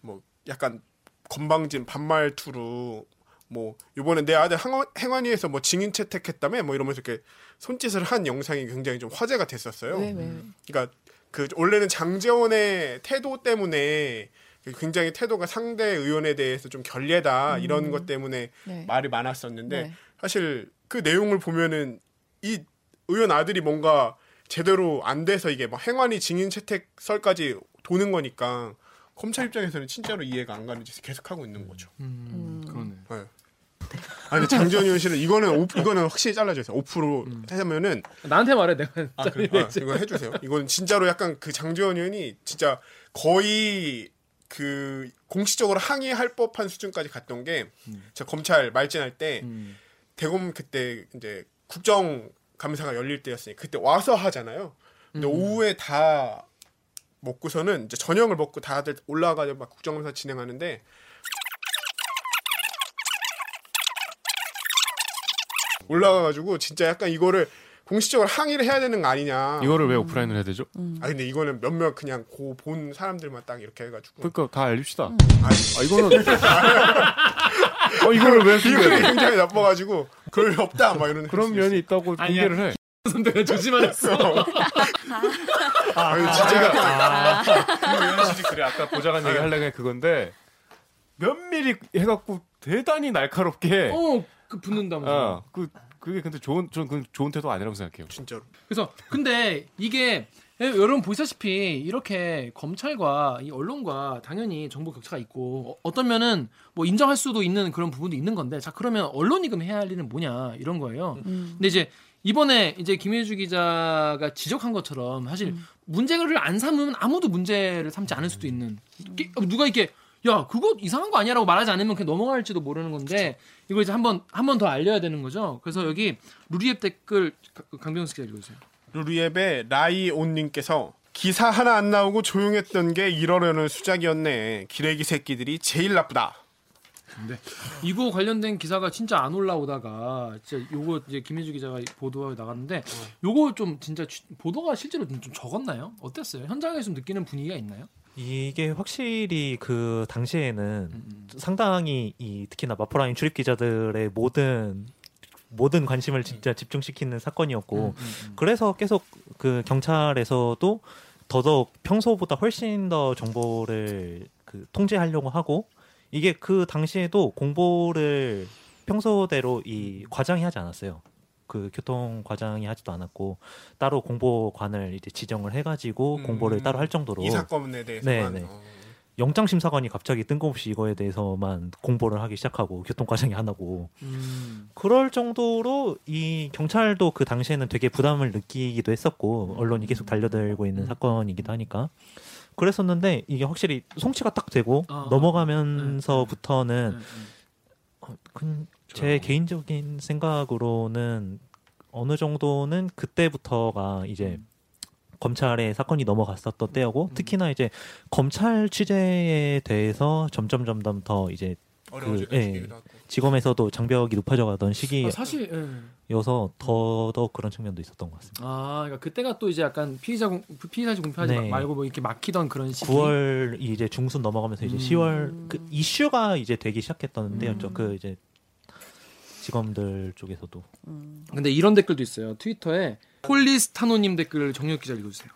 뭐 약간 건방진 반말투로 뭐 이번에 내 아들 항원- 행안위에서 뭐 증인 채택했다며 뭐 이러면서 이렇게 손짓을 한 영상이 굉장히 좀 화제가 됐었어요. 왜 왜? 그러니까 그 원래는 장재원의 태도 때문에 굉장히 태도가 상대 의원에 대해서 좀 결례다 이런 것 때문에 네. 말이 많았었는데 네. 사실 그 내용을 보면은 이 의원 아들이 뭔가 제대로 안 돼서 이게 막 행안위 증인 채택설까지 도는 거니까 검찰 입장에서는 진짜로 이해가 안 가는 짓을 계속 하고 있는 거죠. 음, 그러네. 네. 아 근데 장재원 의원 씨는 이거는 오, 이거는 확실히 잘라주세요. 5% 하면은 나한테 말해 내가 아, 그래? 아, 이거 해주세요. 이건 진짜로 약간 그 의원이 진짜 거의 그 공식적으로 항의할 법한 수준까지 갔던 게, 제가 검찰 말진할 때 음. 대검 그때 이제 국정 감사가 열릴 때였으니 그때 와서 하잖아요. 근데 오후에 다 먹고서는 이제 저녁을 먹고 다들 올라가서 막 국정감사 진행하는데 올라가가지고 진짜 약간 이거를 공식적으로 항의를 해야 되는 거 아니냐. 이거를 왜 오프라인을 해야 되죠? 아 근데 이거는 몇몇 그냥 고 본 사람들만 딱 이렇게 해가지고 그러니까 다 알립시다. 아니, 아 이거는 어 이거를 왜 해? 굉장히 나빠가지고 그럴 리 없다 막 이러는 그런 면이 있다고. 공개를 해. 선배가 조심만 했어. 아 진짜 의원실이 그래 아까 보좌관 얘기 하려고 해 그건데 면밀히 해갖고 대단히 날카롭게 어, 그 붙는다면서. 어, 그 그게 근데 좋은 저는 그 좋은 태도 아니라고 생각해요. 진짜로 그래서 근데 이게 여러분 보시다시피 이렇게 검찰과 이 언론과 당연히 정보 격차가 있고 어, 어떤 면은 뭐 인정할 수도 있는 그런 부분도 있는 건데 자 그러면 언론이 그럼 해야 할 일은 뭐냐 이런 거예요. 근데 이제 이번에 이제 김혜주 기자가 지적한 것처럼 사실 문제를 안 삼으면 아무도 문제를 삼지 않을 수도 있는 이게 누가 이렇게 야 그거 이상한 거 아니야라고 말하지 않으면 그냥 넘어갈지도 모르는 건데 이거 이제 한번 한 번 더 알려야 되는 거죠. 그래서 여기 루리앱 댓글 가- 강병수 기자 읽어주세요. 루리앱의 라이온님께서 기사 하나 안 나오고 조용했던 게 이러려는 수작이었네. 기레기 새끼들이 제일 나쁘다. 이거 관련된 기사가 진짜 안 올라오다가 진짜 요거 이제 김민주 기자가 보도에 나갔는데 요거 좀 진짜 취- 보도가 실제로 좀, 좀 적었나요? 어땠어요? 현장에서 좀 느끼는 분위기가 있나요? 이게 확실히 그 당시에는 음, 상당히 이 특히나 마포라인 출입 기자들의 모든 모든 관심을 진짜 집중시키는 사건이었고 음, 그래서 계속 그 경찰에서도 더더욱 평소보다 훨씬 더 정보를 그 통제하려고 하고 이게 그 당시에도 공보를 평소대로 이 과장이 하지 않았어요. 그 교통 과장이 하지도 않았고 따로 공보관을 이제 지정을 해가지고 음, 공보를 따로 할 정도로 이 사건에 대해서만. 네, 네. 어. 영장 심사관이 갑자기 뜬금없이 이거에 대해서만 공보를 하기 시작하고 교통과장이 안 하고 음. 그럴 정도로 이 경찰도 그 당시에는 되게 부담을 느끼기도 했었고 언론이 계속 달려들고 있는 사건이기도 하니까 그랬었는데 이게 확실히 송치가 딱 되고 어. 넘어가면서부터는 음, 음. 어, 그, 제 개인적인 생각으로는 어느 정도는 그때부터가 이제 검찰에 사건이 넘어갔었던 때였고 특히나 이제 검찰 취재에 대해서 점점 점점 더 이제 그, 예. 지검에서도 장벽이 높아져가던 아, 시기여서 사실 예. 더더욱 그런 측면도 있었던 것 같습니다. 아 그러니까 그때가 또 이제 약간 피의자 공 피의자지 공표하지 네. 말고 뭐 이렇게 막히던 그런 시기 9월 이제 중순 넘어가면서 이제 음. 10월 그 이슈가 이제 되기 시작했던 때였죠. 음. 그 이제 직원들 쪽에서도. 근데 이런 댓글도 있어요. 트위터에 폴리스타노님 댓글 정혁 기자 읽어주세요.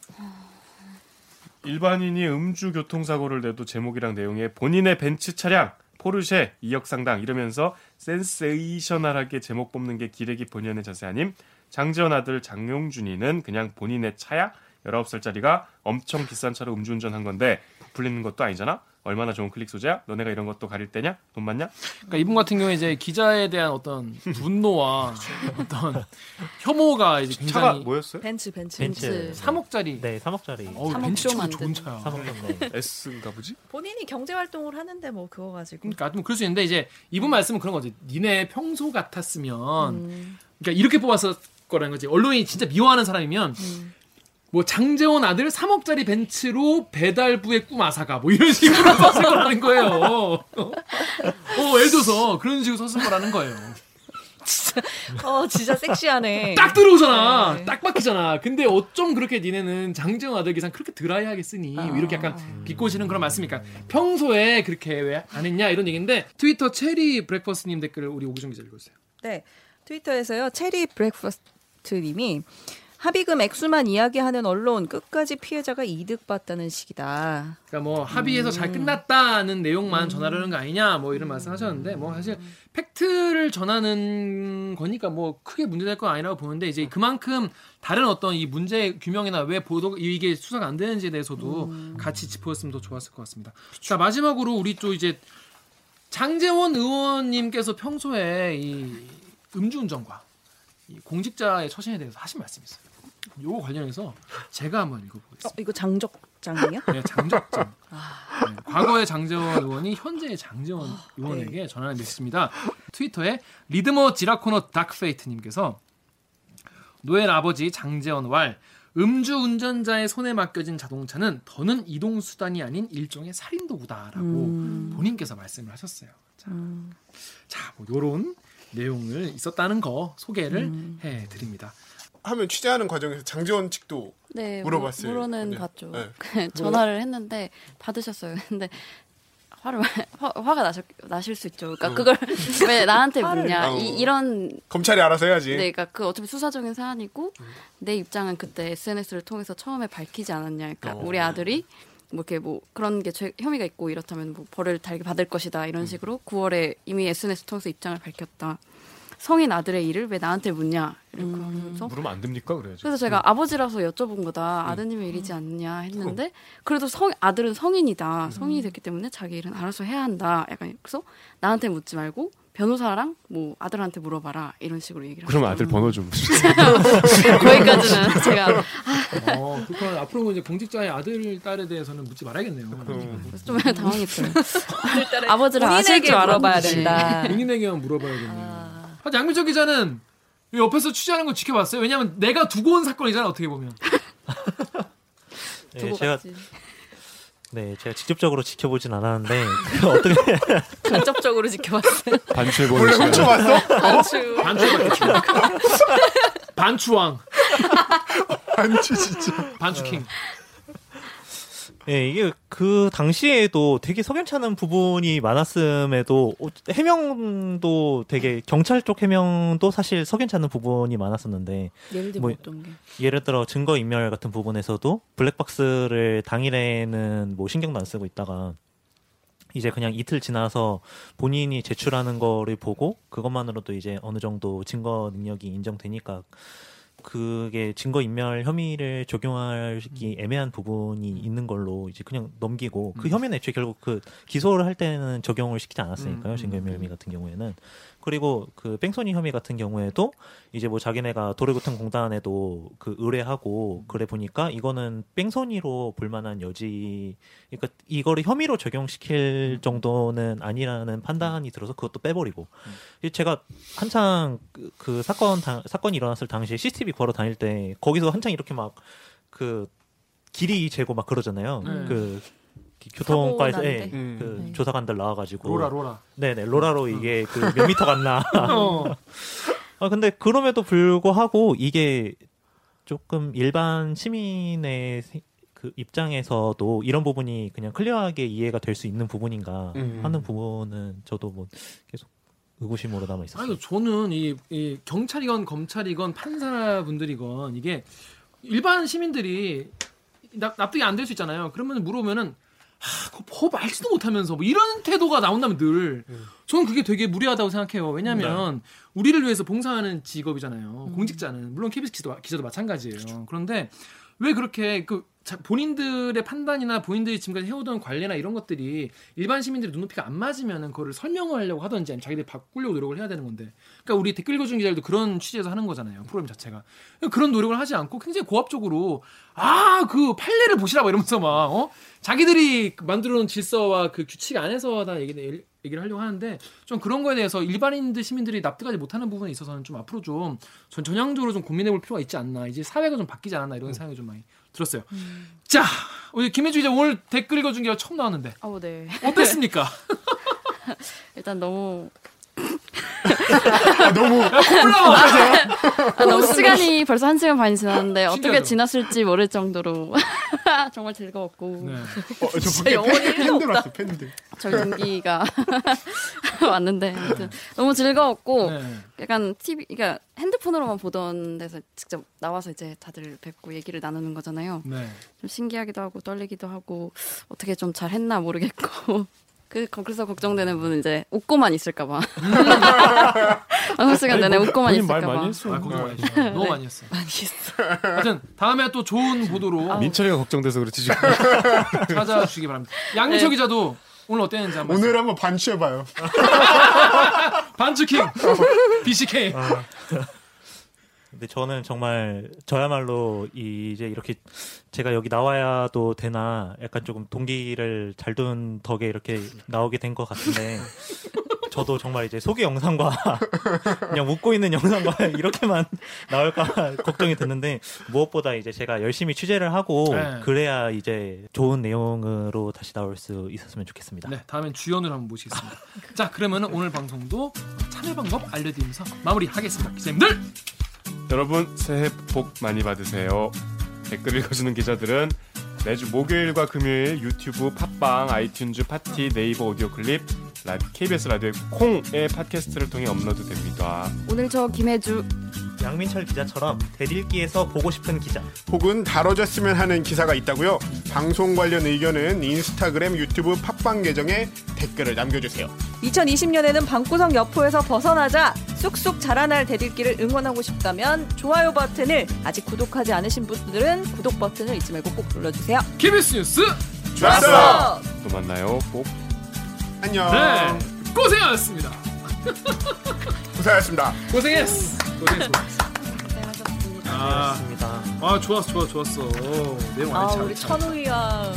일반인이 음주 교통사고를 내도 제목이랑 내용에 본인의 벤츠 차량 포르쉐 2억 상당 이러면서 센세이셔널하게 제목 뽑는 게 기레기 본연의 자세 아님? 장지원 아들 장용준이는 그냥 본인의 차야? 19살짜리가 엄청 비싼 차로 음주운전한 건데 부풀리는 것도 아니잖아 얼마나 좋은 클릭 소재야 너네가 이런 것도 가릴 때냐 돈 많냐 그러니까 이분 같은 경우에 이제 기자에 대한 어떤 분노와 어떤 혐오가 이제 차가 굉장히 뭐였어요? 벤츠 벤츠. 벤츠 3억짜리 네 3억짜리 어우, 삼억 벤츠 좀 차가 안 좋은. 차야 3억 네. S인가 보지? 본인이 경제 활동을 하는데 뭐 그거 가지고. 그러니까 좀 그럴 수 있는데 이제 이분 말씀은 그런 거지 니네 평소 같았으면 음. 그러니까 이렇게 뽑았을 거라는 거지 언론이 진짜 미워하는 사람이면 음. 뭐 장재원 아들 3억짜리 벤츠로 배달부의 꿈 아사가 뭐 이런 식으로 썼을 거라는 거예요. 어, 예를 들어서 그런 식으로 썼을 거라는 거예요. 어 진짜 섹시하네. 딱 들어오잖아. 네. 딱 막히잖아. 근데 어쩜 그렇게 니네는 장재원 아들 기상 그렇게 드라이하게 쓰니 뭐 이렇게 약간 비꼬시는 그런 말씀이니까 평소에 그렇게 왜 안 했냐 이런 얘기인데 트위터 체리 브렉퍼스님 댓글을 우리 오기정 기자 읽어주세요. 네. 트위터에서요. 체리 브렉퍼스트님이 합의금 액수만 이야기하는 언론 끝까지 피해자가 이득 봤다는 식이다. 그러니까 뭐 합의해서 잘 끝났다는 내용만 전하려는 거 아니냐 뭐 이런 말씀하셨는데 뭐 사실 팩트를 전하는 거니까 뭐 크게 문제될 건 아니라고 보는데 이제 그만큼 다른 어떤 이 문제 규명이나 왜 보도 이게 수사가 안 되는지에 대해서도 같이 짚어줬으면 더 좋았을 것 같습니다. 자 마지막으로 우리 또 이제 장재원 의원님께서 평소에 이 음주운전과 이 공직자의 처신에 대해서 하신 말씀이 있어요. 요거 관련해서 제가 한번 어, 읽어보겠습니다. 이거 장적장이요? 네, 장적장. 네, 과거의 장재원 의원이 현재의 장재원 의원에게 전하는 메시지입니다. 트위터에 리드머 지라코너 닥페이트님께서 노엘 아버지 장재원 왈 음주 운전자의 손에 맡겨진 자동차는 더는 이동 수단이 아닌 일종의 살인 도구다라고 음. 본인께서 말씀을 하셨어요. 자, 자, 뭐 요런 내용을 있었다는 거 소개를 음. 해 드립니다. 하면 취재하는 과정에서 장지원 측도 네, 물어봤어요. 물어는 네. 봤죠. 네. 전화를 했는데 받으셨어요. 근데 화를 화, 화가 나실 나실 수 있죠. 그러니까 그걸 왜 나한테 묻냐 어. 이, 이런 검찰이 알아서 해야지. 네, 그러니까 그 어차피 수사적인 사안이고 내 입장은 그때 SNS를 통해서 처음에 밝히지 않았냐. 그러니까 어. 우리 아들이 뭐 이렇게 뭐 그런 게 죄, 혐의가 있고 이렇다면 뭐 벌을 달게 받을 것이다 이런 식으로 9월에 이미 SNS 통해서 입장을 밝혔다. 성인 아들의 일을 왜 나한테 묻냐 이렇게 하면서 물으면 안 됩니까? 그래야죠. 그래서 제가 아버지라서 여쭤본 거다. 아드님의 일이지 않느냐 했는데 그래도 성 아들은 성인이다. 성인이 됐기 때문에 자기 일은 알아서 해야 한다. 약간 그래서 나한테 묻지 말고 변호사랑 뭐 아들한테 물어봐라 이런 식으로 얘기를 그럼 하죠. 아들 번호 좀. 거기까지는 제가 어, 그렇구나. 앞으로 이제 공직자의 아들, 딸에 대해서는 묻지 말아야겠네요. 그래서 좀 당황했어요. 아버지를 아실 줄 물어봐야 알았는지. 된다. 본인에게만 물어봐야겠네요. 하여튼 양민철 기자는 이 옆에서 취재하는 거 지켜봤어요. 왜냐면 내가 두고 온 사건이잖아, 어떻게 보면. 네, 두고 제가 갔지. 네 제가 직접적으로 지켜보진 않았는데 그 어떻게 간접적으로 지켜봤어요. 반추해 보는 원래. 훔쳐왔어? 아주 반추 반추왕, 안치 진짜. 반추 킹. 예, 이게 그 당시에도 되게 석연찮은 부분이 많았음에도 어, 해명도 되게 경찰 쪽 해명도 사실 석연찮은 부분이 많았었는데 예를 들면 뭐- 어떤 게? 예를 들어 증거 인멸 같은 부분에서도 블랙박스를 당일에는 뭐 신경도 안 쓰고 있다가 이제 그냥 이틀 지나서 본인이 제출하는 거를 보고 그것만으로도 이제 어느 정도 증거 능력이 인정되니까 그게 증거 인멸 혐의를 적용하기 애매한 부분이 있는 걸로 이제 그냥 넘기고 그 혐의는 애초에 결국 그 기소를 할 때는 적용을 시키지 않았으니까요 음, 증거 인멸 음. 혐의 같은 경우에는 그리고 그 뺑소니 혐의 같은 경우에도 이제 뭐 자기네가 도로교통 공단에도 그 의뢰하고 그래 보니까 이거는 뺑소니로 볼 만한 여지 그러니까 이거를 혐의로 적용시킬 정도는 아니라는 판단이 들어서 그것도 빼버리고 제가 한창 그, 그 사건 당, 사건이 일어났을 당시에 CCTV 걸어 다닐 때 거기서 한창 이렇게 막 그 길이 재고 막 그러잖아요. 네. 그 교통과에서 예, 나는데. 음. 그 네. 조사관들 나와가지고 로라 로라. 네네 로라로 이게 그 몇 미터 갔나 어. 아 근데 그럼에도 불구하고 이게 조금 일반 시민의 세- 그 입장에서도 이런 부분이 그냥 클리어하게 이해가 될 수 있는 부분인가 음. 하는 부분은 저도 뭐 계속 의구심으로 남아 있었어요. 아니 저는 이, 이 경찰이건 검찰이건 판사분들이건 이게 일반 시민들이 납, 납득이 안 될 수 있잖아요. 그러면 물어보면은 하, 그거 법 알지도 못하면서 뭐 이런 태도가 나온다면 늘 저는 그게 되게 무리하다고 생각해요. 왜냐하면 우리를 위해서 봉사하는 직업이잖아요. 공직자는 물론 KBS 기자도, 기자도 마찬가지예요. 그런데 왜 그렇게 그 자- 본인들의 판단이나 본인들이 지금까지 해오던 관례나 이런 것들이 일반 시민들의 눈높이가 안 맞으면은 그거를 설명을 하려고 하던지 아니면 자기들이 바꾸려고 노력을 해야 되는 건데. 그러니까 우리 댓글 읽어준 기자들도 그런 취지에서 하는 거잖아요 프로그램 자체가. 그런 노력을 하지 않고 굉장히 고압적으로 아 그 판례를 보시라 막 이러면서 막 어? 자기들이 만들어놓은 질서와 그 규칙 안에서 다 얘기를 얘기를 하려고 하는데 좀 그런 거에 대해서 일반인들 시민들이 납득하지 못하는 부분에 있어서는 좀 앞으로 좀 전, 전향적으로 좀 고민해 볼 필요가 있지 않나. 이제 사회가 좀 바뀌지 않았나 이런 생각이 좀 많이 들었어요. 자 우리 김혜주 기자 오늘 댓글 읽어준 게 처음 나왔는데 어, 네. 어땠습니까? 일단 너무 아, 너무 아, 너무 시간이 벌써 한 시간 반이 지났는데 어떻게 신기하죠? 지났을지 모를 정도로 정말 즐거웠고 네. 어, 저 영혼이 팬- 팬들. 왔어 팬들. 저희 동기가 왔는데 아무튼 너무 즐거웠고 네. 약간 TV 그러니까 핸드폰으로만 보던 데서 직접 나와서 이제 다들 뵙고 얘기를 나누는 거잖아요. 네. 좀 신기하기도 하고 떨리기도 하고 어떻게 좀 잘했나 모르겠고 그 그래서 걱정되는 분은 이제 웃고만 있을까봐 방송 시간 내내 웃고만 본인 말 있을까봐 많이 했어. 아, 걱정 많이 했어. 너무 많이 했어. 많이 했어. 하여튼 다음에 또 좋은 보도로 민철이가 걱정돼서 그렇지 지금. 찾아주시기 바랍니다. 양민철 네. 기자도 오늘 어땠는지 한번 오늘 한번 반취해봐요. 반츠킹 BCK 근데 저는 정말 저야말로 이- 이제 이렇게 제가 여기 나와야도 되나 약간 조금 동기를 잘 둔 덕에 이렇게 나오게 된 것 같은데 저도 정말 이제 소개 영상과 그냥 웃고 있는 영상과 이렇게만 나올까 걱정이 됐는데 무엇보다 이제 제가 열심히 취재를 하고 네. 그래야 이제 좋은 내용으로 다시 나올 수 있었으면 좋겠습니다. 네 다음엔 주연을 한번 모시겠습니다. 자 그러면 오늘 방송도 참여 방법 알려드리면서 마무리하겠습니다. 기자님들 여러분 새해 복 많이 받으세요. 댓글 읽어주는 기자들은 매주 목요일과 금요일 유튜브, 팟빵, 아이튠즈, 팟티, 네이버 오디오 클립, 라, KBS 라디오 콩의 팟캐스트를 통해 업로드됩니다. 오늘 저 김혜주 양민철 기자처럼 댓읽기에서 보고 싶은 기자 혹은 다뤄졌으면 하는 기사가 있다고요? 방송 관련 의견은 인스타그램, 유튜브, 팟빵 계정에 댓글을 남겨주세요. 2020년에는 방구석 여포에서 벗어나자 쑥쑥 자라날 대들기를 응원하고 싶다면 좋아요 버튼을 아직 구독하지 않으신 분들은 구독 버튼을 잊지 말고 꼭 눌러주세요. KBS 뉴스 좋았어. 또 만나요. 꼭. 안녕. 네 고생하셨습니다. 고생하셨습니다. 고생했어. 아, 고생하셨습니다. 아 좋았어, 좋았어, 좋았어. 내용 아 우리 알지. 천우이와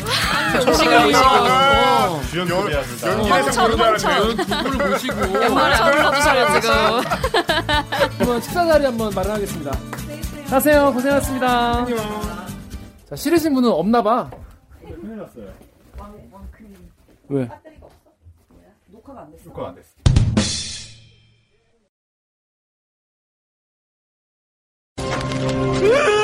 천우이가 아, 보시고. 주연 연- 급이야 둘 다. 연기에서 보는 줄. 황천. 두분을 보시고 연말에 안 불러주셔요 지금. 한번 식사 자리 한번 마련하겠습니다. 가세요. 고생하셨습니다. 자, 싫으신 분은 없나 봐. 큰일 났어요. 왜? 녹화가 안 됐어. Ah!